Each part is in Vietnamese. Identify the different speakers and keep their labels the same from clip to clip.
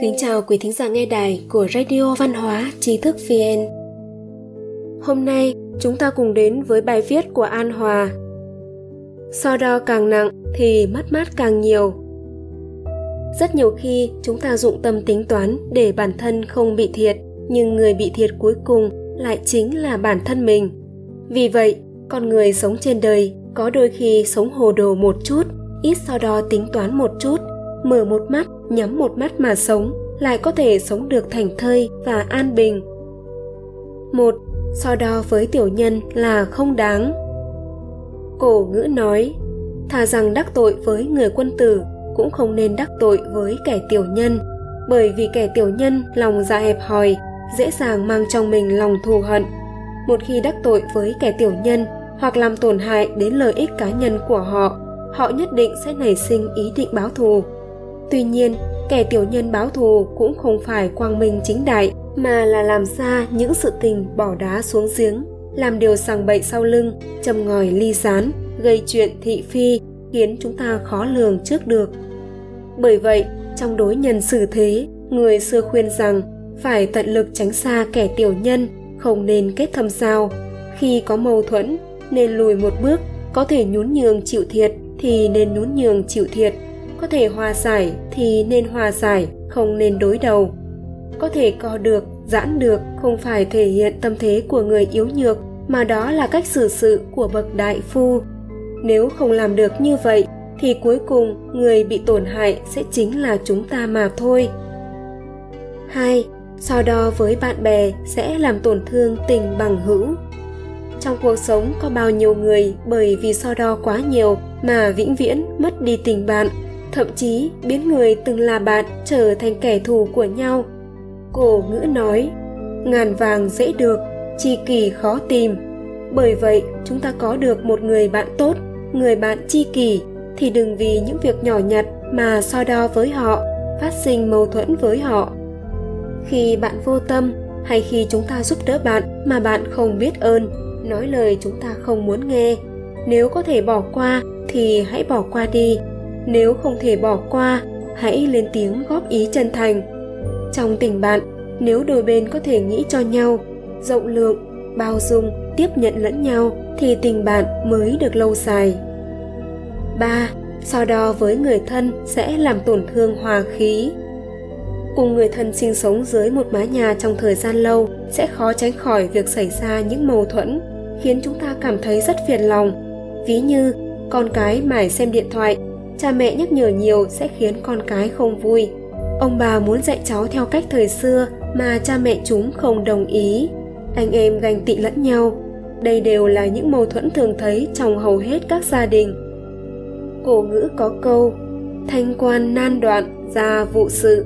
Speaker 1: Kính chào quý thính giả nghe đài của Radio Văn hóa Trí thức VN. Hôm nay chúng ta cùng đến với bài viết của An Hòa. So đo càng nặng thì mất mát càng nhiều. Rất nhiều khi chúng ta dụng tâm tính toán để bản thân không bị thiệt, nhưng người bị thiệt cuối cùng lại chính là bản thân mình. Vì vậy, con người sống trên đời có đôi khi sống hồ đồ một chút, ít so đo tính toán một chút, mở một mắt, nhắm một mắt mà sống, lại có thể sống được thành thơi và an bình. Một, so đo với tiểu nhân là không đáng. Cổ ngữ nói, thà rằng đắc tội với người quân tử cũng không nên đắc tội với kẻ tiểu nhân, bởi vì kẻ tiểu nhân lòng dạ hẹp hòi, dễ dàng mang trong mình lòng thù hận. Một khi đắc tội với kẻ tiểu nhân hoặc làm tổn hại đến lợi ích cá nhân của họ, họ nhất định sẽ nảy sinh ý định báo thù. Tuy nhiên, kẻ tiểu nhân báo thù cũng không phải quang minh chính đại, mà là làm ra những sự tình bỏ đá xuống giếng, làm điều sàng bậy sau lưng, châm ngòi ly gián, gây chuyện thị phi, khiến chúng ta khó lường trước được. Bởi vậy, trong đối nhân xử thế, người xưa khuyên rằng phải tận lực tránh xa kẻ tiểu nhân, không nên kết thâm sao. Khi có mâu thuẫn, nên lùi một bước, có thể nhún nhường chịu thiệt thì nên nhún nhường chịu thiệt, có thể hòa giải thì nên hòa giải, không nên đối đầu. Có thể co được, giãn được không phải thể hiện tâm thế của người yếu nhược, mà đó là cách xử sự của bậc đại phu. Nếu không làm được như vậy thì cuối cùng người bị tổn hại sẽ chính là chúng ta mà thôi. 2. So đo với bạn bè sẽ làm tổn thương tình bằng hữu. Trong cuộc sống có bao nhiêu người bởi vì so đo quá nhiều mà vĩnh viễn mất đi tình bạn, thậm chí biến người từng là bạn trở thành kẻ thù của nhau. Cổ ngữ nói, ngàn vàng dễ được, chi kỷ khó tìm. Bởi vậy, chúng ta có được một người bạn tốt, người bạn chi kỷ thì đừng vì những việc nhỏ nhặt mà so đo với họ, phát sinh mâu thuẫn với họ. Khi bạn vô tâm hay khi chúng ta giúp đỡ bạn mà bạn không biết ơn, nói lời chúng ta không muốn nghe, nếu có thể bỏ qua thì hãy bỏ qua đi, nếu không thể bỏ qua, hãy lên tiếng góp ý chân thành. Trong tình bạn, nếu đôi bên có thể nghĩ cho nhau, rộng lượng, bao dung, tiếp nhận lẫn nhau thì tình bạn mới được lâu dài. 3. So đo với người thân sẽ làm tổn thương hòa khí. Cùng người thân sinh sống dưới một mái nhà trong thời gian lâu sẽ khó tránh khỏi việc xảy ra những mâu thuẫn, khiến chúng ta cảm thấy rất phiền lòng. Ví như con cái mải xem điện thoại, cha mẹ nhắc nhở nhiều sẽ khiến con cái không vui. Ông bà muốn dạy cháu theo cách thời xưa mà cha mẹ chúng không đồng ý. Anh em ganh tị lẫn nhau. Đây đều là những mâu thuẫn thường thấy trong hầu hết các gia đình cổ ngữ có câu thanh quan nan đoạn ra vụ sự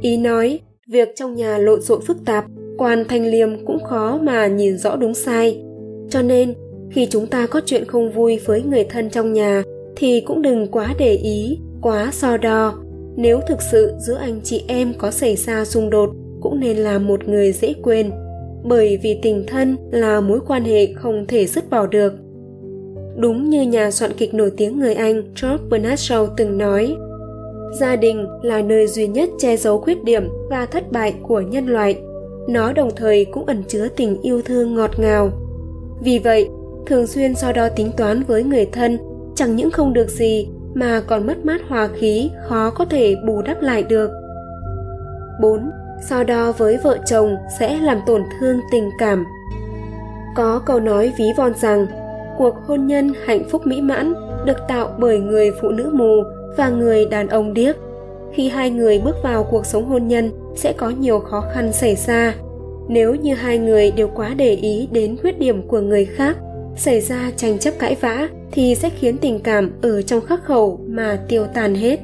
Speaker 1: ý nói việc trong nhà lộn xộn phức tạp quan thanh liêm cũng khó mà nhìn rõ đúng sai cho nên khi chúng ta có chuyện không vui với người thân trong nhà thì cũng đừng quá để ý quá so đo nếu thực sự giữa anh chị em có xảy ra xung đột cũng nên là một người dễ quên bởi vì tình thân là mối quan hệ không thể dứt bỏ được Đúng như nhà soạn kịch nổi tiếng người Anh George Bernard Shaw từng nói, gia đình là nơi duy nhất che giấu khuyết điểm và thất bại của nhân loại. Nó đồng thời cũng ẩn chứa tình yêu thương ngọt ngào. Vì vậy, thường xuyên so đo tính toán với người thân chẳng những không được gì mà còn mất mát hòa khí khó có thể bù đắp lại được. 4. So đo với vợ chồng sẽ làm tổn thương tình cảm. Có câu nói ví von rằng cuộc hôn nhân hạnh phúc mỹ mãn được tạo bởi người phụ nữ mù và người đàn ông điếc khi hai người bước vào cuộc sống hôn nhân sẽ có nhiều khó khăn xảy ra nếu như hai người đều quá để ý đến khuyết điểm của người khác, xảy ra tranh chấp cãi vã thì sẽ khiến tình cảm ở trong khắc khẩu mà tiêu tan hết.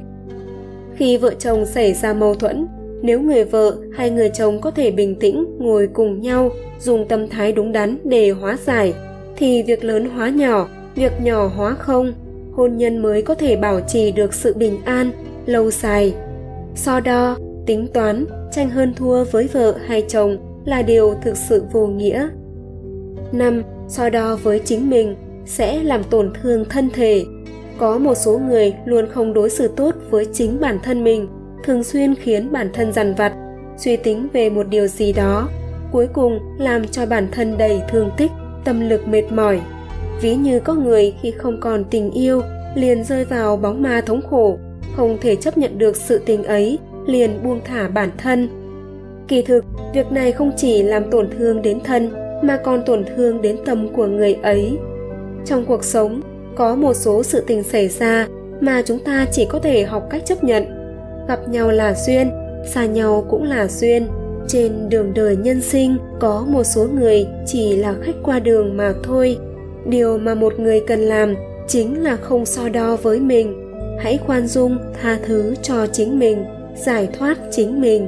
Speaker 1: Khi vợ chồng xảy ra mâu thuẫn, nếu người vợ hay người chồng có thể bình tĩnh ngồi cùng nhau, dùng tâm thái đúng đắn để hóa giải, thì việc lớn hóa nhỏ, việc nhỏ hóa không, hôn nhân mới có thể bảo trì được sự bình an, lâu dài. So đo, tính toán, tranh hơn thua với vợ hay chồng là điều thực sự vô nghĩa. Năm, so đo với chính mình sẽ làm tổn thương thân thể. Có một số người luôn không đối xử tốt với chính bản thân mình, thường xuyên khiến bản thân dằn vặt, suy tính về một điều gì đó, cuối cùng làm cho bản thân đầy thương tích, tâm lực mệt mỏi. Ví như có người khi không còn tình yêu, liền rơi vào bóng ma thống khổ, không thể chấp nhận được sự tình ấy, liền buông thả bản thân kỳ thực, việc này không chỉ làm tổn thương đến thân, mà còn tổn thương đến tâm của người ấy. Trong cuộc sống, có một số sự tình xảy ra mà chúng ta chỉ có thể học cách chấp nhận. Gặp nhau là duyên, xa nhau cũng là duyên. Trên đường đời nhân sinh, có một số người chỉ là khách qua đường mà thôi. Điều mà một người cần làm chính là không so đo với mình. Hãy khoan dung tha thứ cho chính mình, giải thoát chính mình